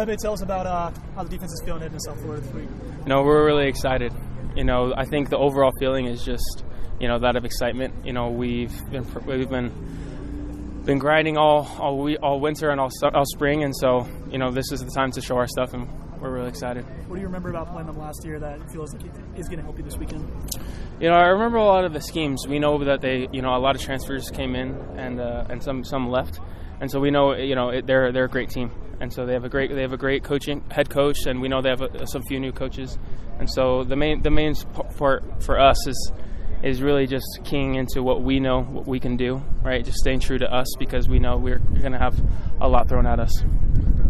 Pepe, tell us about uh, how the defense is feeling heading to South Florida this week. No, we're really excited. You know, I think the overall feeling is just you know that of excitement. You know, we've been we've been been grinding all all we all winter and all all spring, and so you know this is the time to show our stuff, and we're really excited. What do you remember about playing them last year that feels like is going to help you this weekend? You know, I remember a lot of the schemes. We know that they, you know, a lot of transfers came in and uh, and some some left, and so we know, you know, it, they're they're a great team, and so they have a great they have a great coaching head coach, and we know they have a, some few new coaches, and so the main the main part for us is is really just keying into what we know, what we can do, right? Just staying true to us because we know we're going to have a lot thrown at us.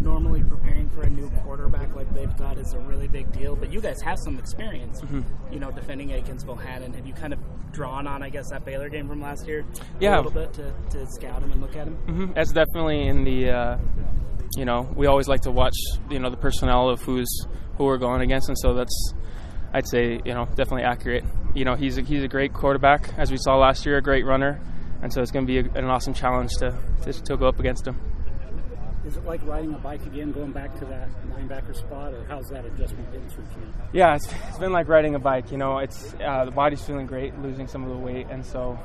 Normally, preparing for a new quarterback like they've got is a really big deal, but you guys have some experience, mm-hmm. you know, defending against Bohanon. Have you kind of drawn on, I guess, that Baylor game from last year? Yeah. A little bit to, to scout him and look at him? Mm-hmm. That's definitely in the, uh, you know, we always like to watch, you know, the personnel of who's who we're going against, and so that's I'd say you know definitely accurate. You know he's a, he's a great quarterback as we saw last year, a great runner, and so it's going to be a, an awesome challenge to, to, to go up against him. Is it like riding a bike again, going back to that linebacker spot, or how's that adjustment been through camp? Yeah, it's, it's been like riding a bike. You know, it's uh, the body's feeling great, losing some of the weight, and so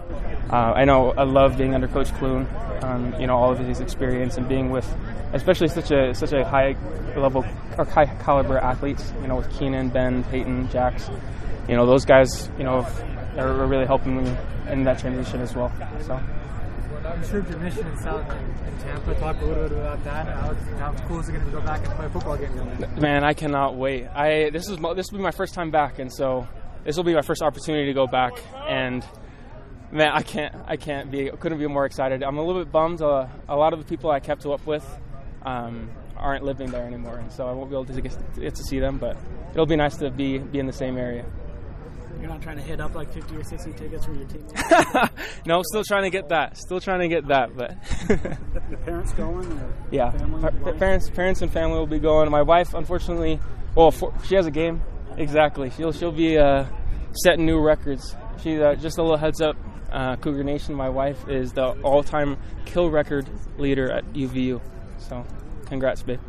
uh, I know I love being under Coach Clune. Um, you know, all of his experience and being with, especially such a such a high level or high caliber athletes. You know, with Keenan, Ben, Peyton, Jax. You know, those guys. You know, are really helping me in that transition as well. So. I'm sure your mission in South in Tampa. Talk a little bit about that. How, how cool is it going to go back and play a football game? Man, I cannot wait. I this is this will be my first time back, and so this will be my first opportunity to go back. And man, I can't I can't be couldn't be more excited. I'm a little bit bummed. Uh, a lot of the people I kept up with um, aren't living there anymore, and so I won't be able to get to see them. But it'll be nice to be be in the same area. You're not trying to hit up like 50 or 60 tickets from your team? no, still trying to get that. Still trying to get that, but. the parents going? yeah, family, parents, parents and family will be going. My wife, unfortunately, well, for, she has a game. Exactly. She'll she'll be uh, setting new records. She uh, just a little heads up. Uh, Cougar Nation. My wife is the all-time kill record leader at UVU. So, congrats, babe.